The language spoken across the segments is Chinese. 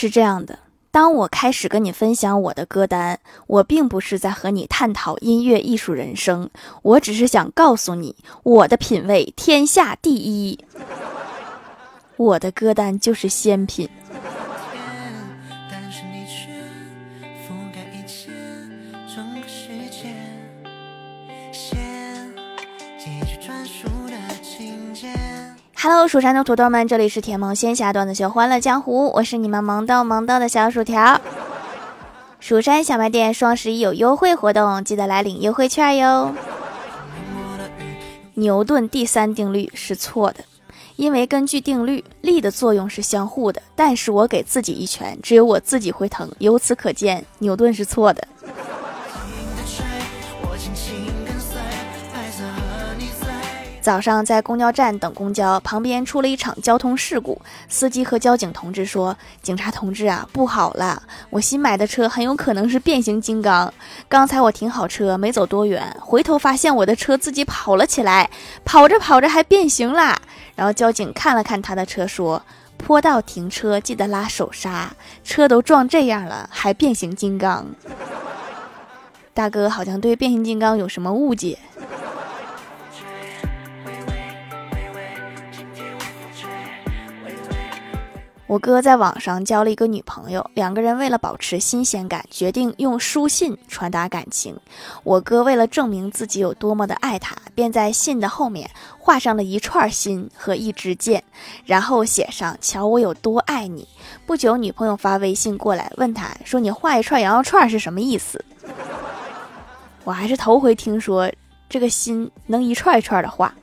是这样的。当我开始跟你分享我的歌单，我并不是在和你探讨音乐艺术人生，我只是想告诉你，我的品味天下第一，我的歌单就是仙品。Hello，蜀山的土豆们，这里是甜萌仙侠段子秀《欢乐江湖》，我是你们萌豆萌豆的小薯条。蜀山小卖店双十一有优惠活动，记得来领优惠券哟。牛顿第三定律是错的，因为根据定律，力的作用是相互的。但是我给自己一拳，只有我自己会疼。由此可见，牛顿是错的。早上在公交站等公交，旁边出了一场交通事故。司机和交警同志说：“警察同志啊，不好了，我新买的车很有可能是变形金刚。刚才我停好车，没走多远，回头发现我的车自己跑了起来，跑着跑着还变形啦。”然后交警看了看他的车，说：“坡道停车记得拉手刹，车都撞这样了，还变形金刚。”大哥好像对变形金刚有什么误解。我哥在网上交了一个女朋友，两个人为了保持新鲜感，决定用书信传达感情。我哥为了证明自己有多么的爱她，便在信的后面画上了一串心和一支箭，然后写上“瞧我有多爱你”。不久，女朋友发微信过来，问他说：“你画一串羊肉串是什么意思？”我还是头回听说这个心能一串一串的画。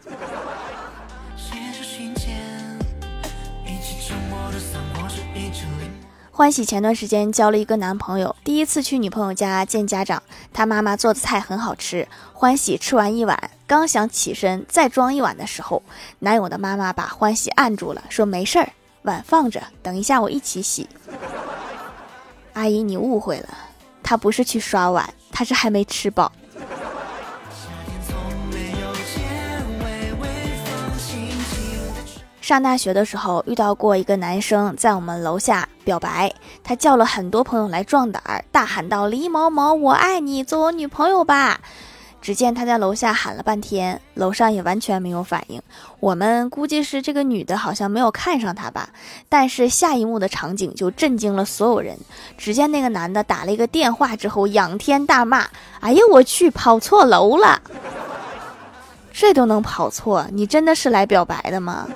欢喜前段时间交了一个男朋友，第一次去女朋友家见家长，他妈妈做的菜很好吃。欢喜吃完一碗，刚想起身再装一碗的时候，男友的妈妈把欢喜按住了，说：“没事儿，碗放着，等一下我一起洗。”阿姨，你误会了，他不是去刷碗，他是还没吃饱。上大学的时候遇到过一个男生在我们楼下表白，他叫了很多朋友来壮胆儿，大喊道：“李某某，我爱你，做我女朋友吧！”只见他在楼下喊了半天，楼上也完全没有反应。我们估计是这个女的好像没有看上他吧。但是下一幕的场景就震惊了所有人。只见那个男的打了一个电话之后，仰天大骂：“哎呀，我去，跑错楼了！这都能跑错？你真的是来表白的吗？”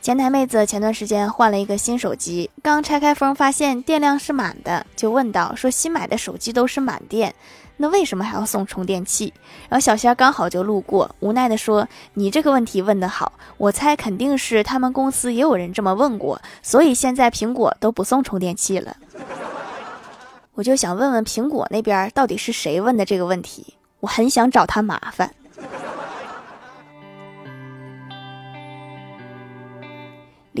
前台妹子前段时间换了一个新手机，刚拆开封发现电量是满的，就问道：“说新买的手机都是满电，那为什么还要送充电器？”然后小仙刚好就路过，无奈的说：“你这个问题问得好，我猜肯定是他们公司也有人这么问过，所以现在苹果都不送充电器了。”我就想问问苹果那边到底是谁问的这个问题，我很想找他麻烦。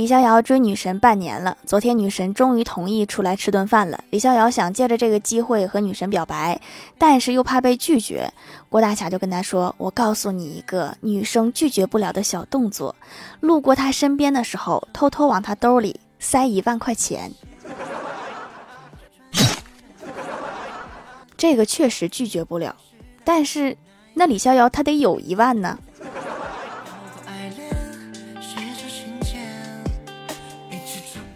李逍遥追女神半年了，昨天女神终于同意出来吃顿饭了。李逍遥想借着这个机会和女神表白，但是又怕被拒绝。郭大侠就跟他说：“我告诉你一个女生拒绝不了的小动作，路过他身边的时候，偷偷往他兜里塞一万块钱。”这个确实拒绝不了，但是那李逍遥他得有一万呢。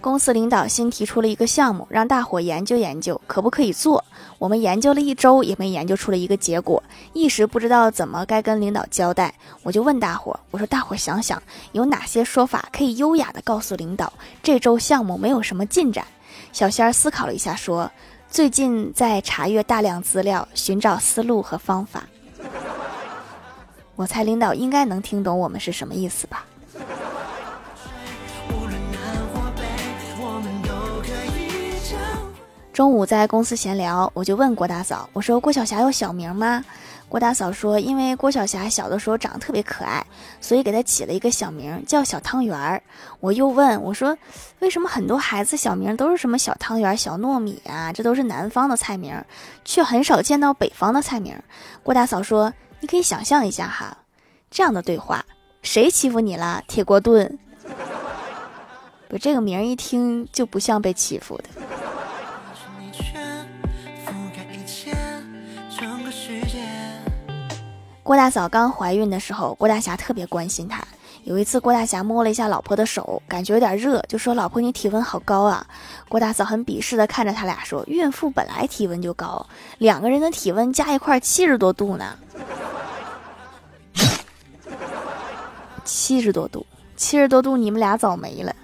公司领导新提出了一个项目，让大伙研究研究可不可以做。我们研究了一周，也没研究出了一个结果，一时不知道怎么该跟领导交代。我就问大伙：“我说大伙想想，有哪些说法可以优雅的告诉领导，这周项目没有什么进展？”小仙儿思考了一下，说：“最近在查阅大量资料，寻找思路和方法。”我猜领导应该能听懂我们是什么意思吧。中午在公司闲聊，我就问郭大嫂：“我说郭晓霞有小名吗？”郭大嫂说：“因为郭晓霞小的时候长得特别可爱，所以给她起了一个小名叫小汤圆儿。”我又问我说：“为什么很多孩子小名都是什么小汤圆、小糯米啊？这都是南方的菜名，却很少见到北方的菜名。”郭大嫂说：“你可以想象一下哈，这样的对话：谁欺负你了？铁锅炖。不，这个名一听就不像被欺负的。郭大嫂刚怀孕的时候，郭大侠特别关心她。有一次，郭大侠摸了一下老婆的手，感觉有点热，就说：“老婆，你体温好高啊。”郭大嫂很鄙视的看着他俩说：“孕妇本来体温就高，两个人的体温加一块七十多度呢。”七十多度，七十多度，你们俩早没了。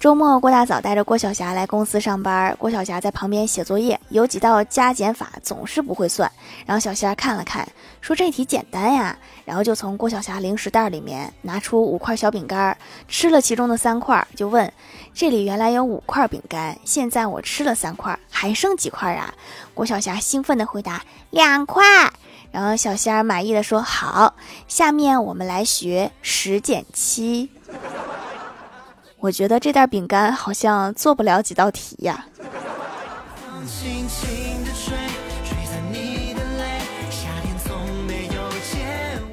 周末，郭大嫂带着郭晓霞来公司上班。郭晓霞在旁边写作业，有几道加减法总是不会算。然后小仙儿看了看，说这题简单呀。然后就从郭晓霞零食袋里面拿出五块小饼干，吃了其中的三块，就问：“这里原来有五块饼干，现在我吃了三块，还剩几块啊？”郭晓霞兴奋地回答：“两块。”然后小仙儿满意的说：“好，下面我们来学十减七。”我觉得这袋饼干好像做不了几道题呀。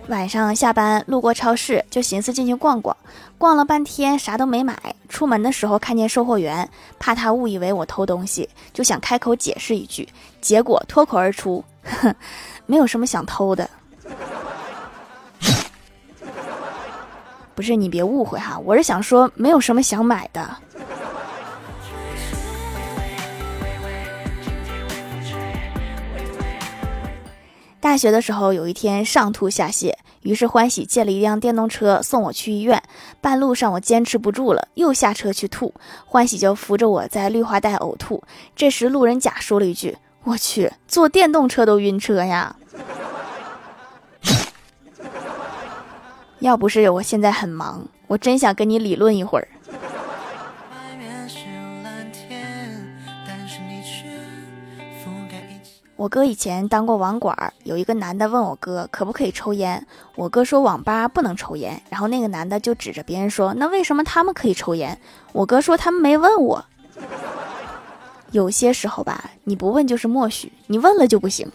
晚上下班路过超市，就寻思进去逛逛，逛了半天啥都没买。出门的时候看见售货员，怕他误以为我偷东西，就想开口解释一句，结果脱口而出：“哼，没有什么想偷的。”不是你别误会哈，我是想说没有什么想买的。大学的时候有一天上吐下泻，于是欢喜借了一辆电动车送我去医院。半路上我坚持不住了，又下车去吐，欢喜就扶着我在绿化带呕吐。这时路人甲说了一句：“我去，坐电动车都晕车呀。”要不是我现在很忙，我真想跟你理论一会儿。我哥以前当过网管，有一个男的问我哥可不可以抽烟，我哥说网吧不能抽烟，然后那个男的就指着别人说，那为什么他们可以抽烟？我哥说他们没问我。有些时候吧，你不问就是默许，你问了就不行。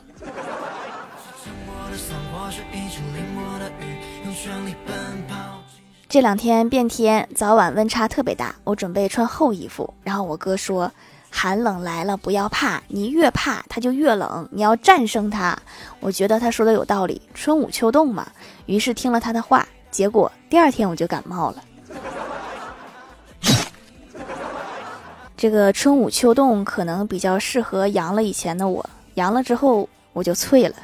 这两天变天，早晚温差特别大，我准备穿厚衣服。然后我哥说：“寒冷来了，不要怕，你越怕它就越冷，你要战胜它。”我觉得他说的有道理，春捂秋冻嘛。于是听了他的话，结果第二天我就感冒了。这个春捂秋冻可能比较适合阳了以前的我，阳了之后我就脆了。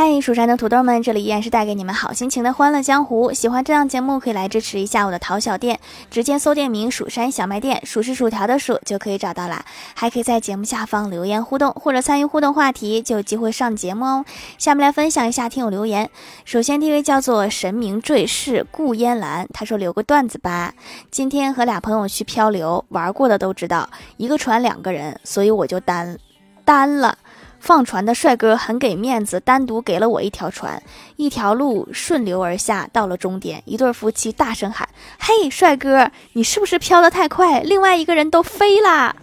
嗨，蜀山的土豆们，这里依然是带给你们好心情的欢乐江湖。喜欢这档节目，可以来支持一下我的淘小店，直接搜店名“蜀山小卖店”，数是薯条的数就可以找到啦。还可以在节目下方留言互动，或者参与互动话题，就有机会上节目哦。下面来分享一下听友留言。首先，第一位叫做神明坠世顾烟兰，他说留个段子吧。今天和俩朋友去漂流，玩过的都知道，一个船两个人，所以我就单单了。放船的帅哥很给面子，单独给了我一条船，一条路顺流而下，到了终点，一对夫妻大声喊：“嘿，帅哥，你是不是飘得太快？另外一个人都飞啦！”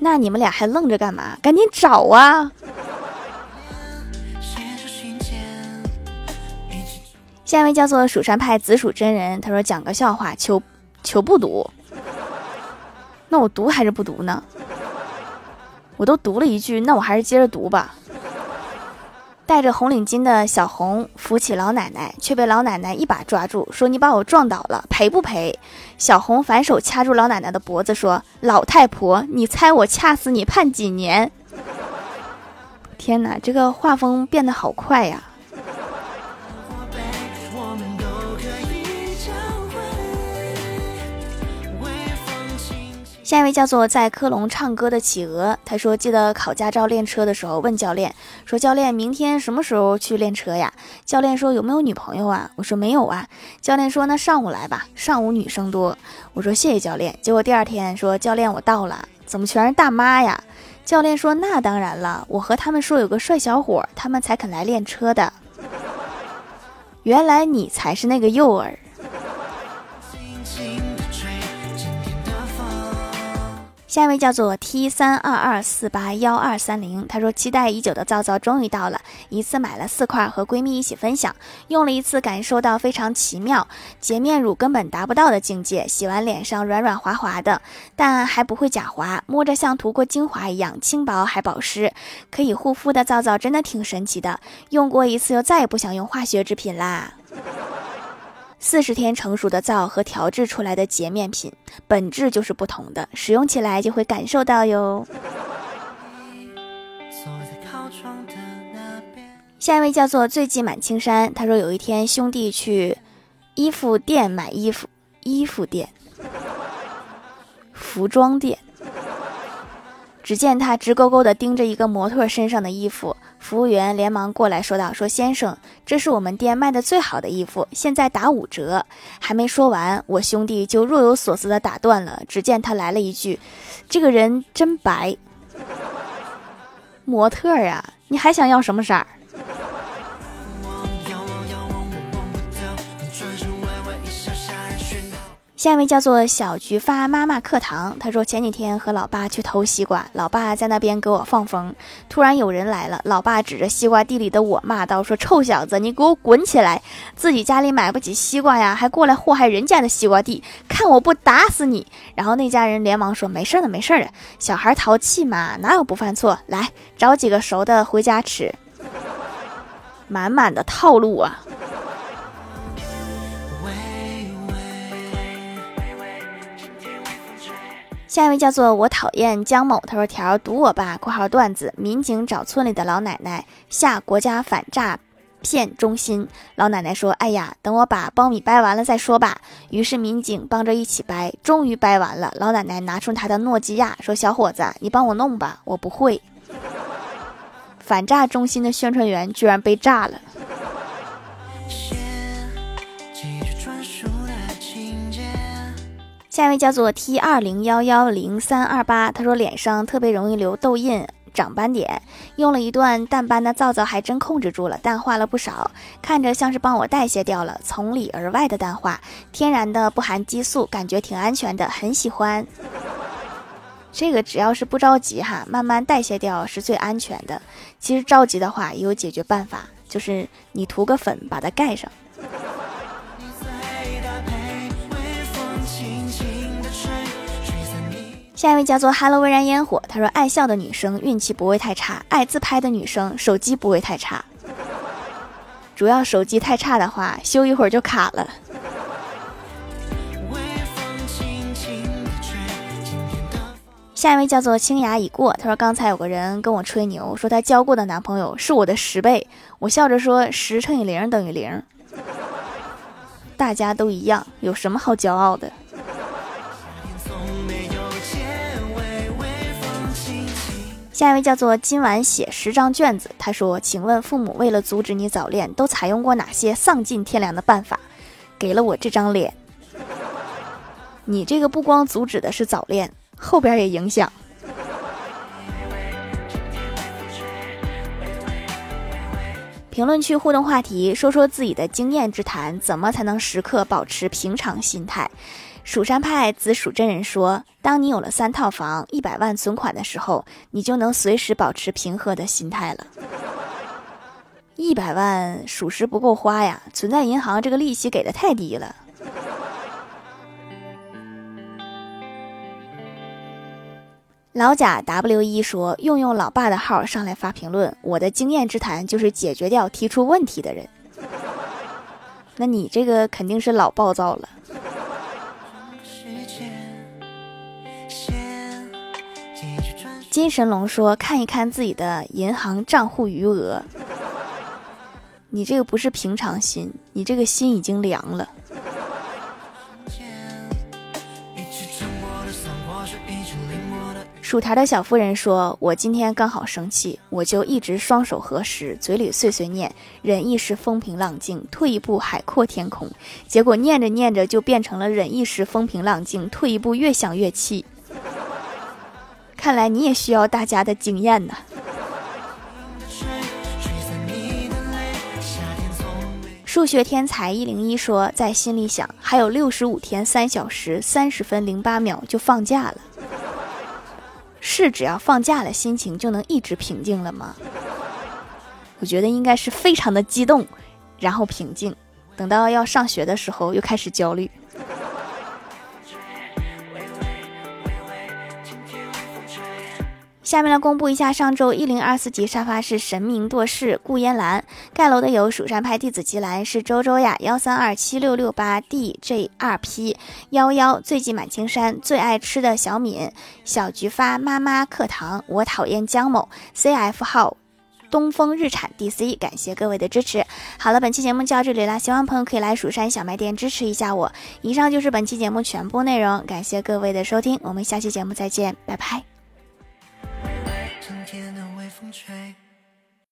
那你们俩还愣着干嘛？赶紧找啊！下一位叫做蜀山派紫薯真人，他说讲个笑话，求求不读。那我读还是不读呢？我都读了一句，那我还是接着读吧。戴着红领巾的小红扶起老奶奶，却被老奶奶一把抓住，说：“你把我撞倒了，赔不赔？”小红反手掐住老奶奶的脖子，说：“老太婆，你猜我掐死你判几年？”天哪，这个画风变得好快呀！下一位叫做在科隆唱歌的企鹅，他说：“记得考驾照练车的时候，问教练说：‘教练，明天什么时候去练车呀？’教练说：‘有没有女朋友啊？’我说：‘没有啊。’教练说：‘那上午来吧，上午女生多。’我说：‘谢谢教练。’结果第二天说：‘教练，我到了，怎么全是大妈呀？’教练说：‘那当然了，我和他们说有个帅小伙，他们才肯来练车的。原来你才是那个诱饵。”下一位叫做 T 三二二四八幺二三零，他说期待已久的皂皂终于到了，一次买了四块，和闺蜜一起分享，用了一次，感受到非常奇妙，洁面乳根本达不到的境界，洗完脸上软软滑滑的，但还不会假滑，摸着像涂过精华一样轻薄还保湿，可以护肤的皂皂真的挺神奇的，用过一次又再也不想用化学制品啦。四十天成熟的皂和调制出来的洁面品，本质就是不同的，使用起来就会感受到哟。下一位叫做醉迹满青山，他说有一天兄弟去衣服店买衣服，衣服店，服装店，只见他直勾勾地盯着一个模特身上的衣服。服务员连忙过来说道：“说先生，这是我们店卖的最好的衣服，现在打五折。”还没说完，我兄弟就若有所思地打断了。只见他来了一句：“这个人真白，模特呀，你还想要什么色儿？”下一位叫做小菊发妈妈课堂，他说前几天和老爸去偷西瓜，老爸在那边给我放风，突然有人来了，老爸指着西瓜地里的我骂道：“说臭小子，你给我滚起来！自己家里买不起西瓜呀，还过来祸害人家的西瓜地，看我不打死你！”然后那家人连忙说：“没事的，没事的，小孩淘气嘛，哪有不犯错？来找几个熟的回家吃。”满满的套路啊！下一位叫做我讨厌江某，他说条堵我吧（括号段子）。民警找村里的老奶奶下国家反诈骗中心，老奶奶说：“哎呀，等我把苞米掰完了再说吧。”于是民警帮着一起掰，终于掰完了。老奶奶拿出她的诺基亚，说：“小伙子，你帮我弄吧，我不会。”反诈中心的宣传员居然被炸了。下一位叫做 T 二零幺幺零三二八，他说脸上特别容易留痘印、长斑点，用了一段淡斑的皂皂还真控制住了，淡化了不少，看着像是帮我代谢掉了，从里而外的淡化，天然的不含激素，感觉挺安全的，很喜欢。这个只要是不着急哈，慢慢代谢掉是最安全的。其实着急的话也有解决办法，就是你涂个粉把它盖上。下一位叫做 Hello 微燃烟火，他说爱笑的女生运气不会太差，爱自拍的女生手机不会太差。主要手机太差的话，修一会儿就卡了。下一位叫做清雅已过，他说刚才有个人跟我吹牛，说他交过的男朋友是我的十倍，我笑着说十乘以零等于零，大家都一样，有什么好骄傲的？下一位叫做今晚写十张卷子。他说：“请问父母为了阻止你早恋，都采用过哪些丧尽天良的办法？给了我这张脸。你这个不光阻止的是早恋，后边也影响。”评论区互动话题：说说自己的经验之谈，怎么才能时刻保持平常心态？蜀山派紫蜀真人说：“当你有了三套房、一百万存款的时候，你就能随时保持平和的心态了。一百万属实不够花呀，存在银行这个利息给的太低了。”老贾 W 一说：“用用老爸的号上来发评论，我的经验之谈就是解决掉提出问题的人。那你这个肯定是老暴躁了。”金神龙说：“看一看自己的银行账户余额，你这个不是平常心，你这个心已经凉了。”薯条的小夫人说：“我今天刚好生气，我就一直双手合十，嘴里碎碎念，忍一时风平浪静，退一步海阔天空。结果念着念着就变成了忍一时风平浪静，退一步越想越气。”看来你也需要大家的经验呢。数学天才一零一说，在心里想，还有六十五天三小时三十分零八秒就放假了。是只要放假了，心情就能一直平静了吗？我觉得应该是非常的激动，然后平静，等到要上学的时候又开始焦虑。下面来公布一下上周一零二四级沙发是神明堕世顾烟兰盖楼的有蜀山派弟子吉兰是周周呀幺三二七六六八 D J 二 P 幺幺最近满青山最爱吃的小敏小菊发妈妈课堂我讨厌姜某 C F 号东风日产 D C 感谢各位的支持。好了，本期节目就到这里了，希望朋友可以来蜀山小卖店支持一下我。以上就是本期节目全部内容，感谢各位的收听，我们下期节目再见，拜拜。吹。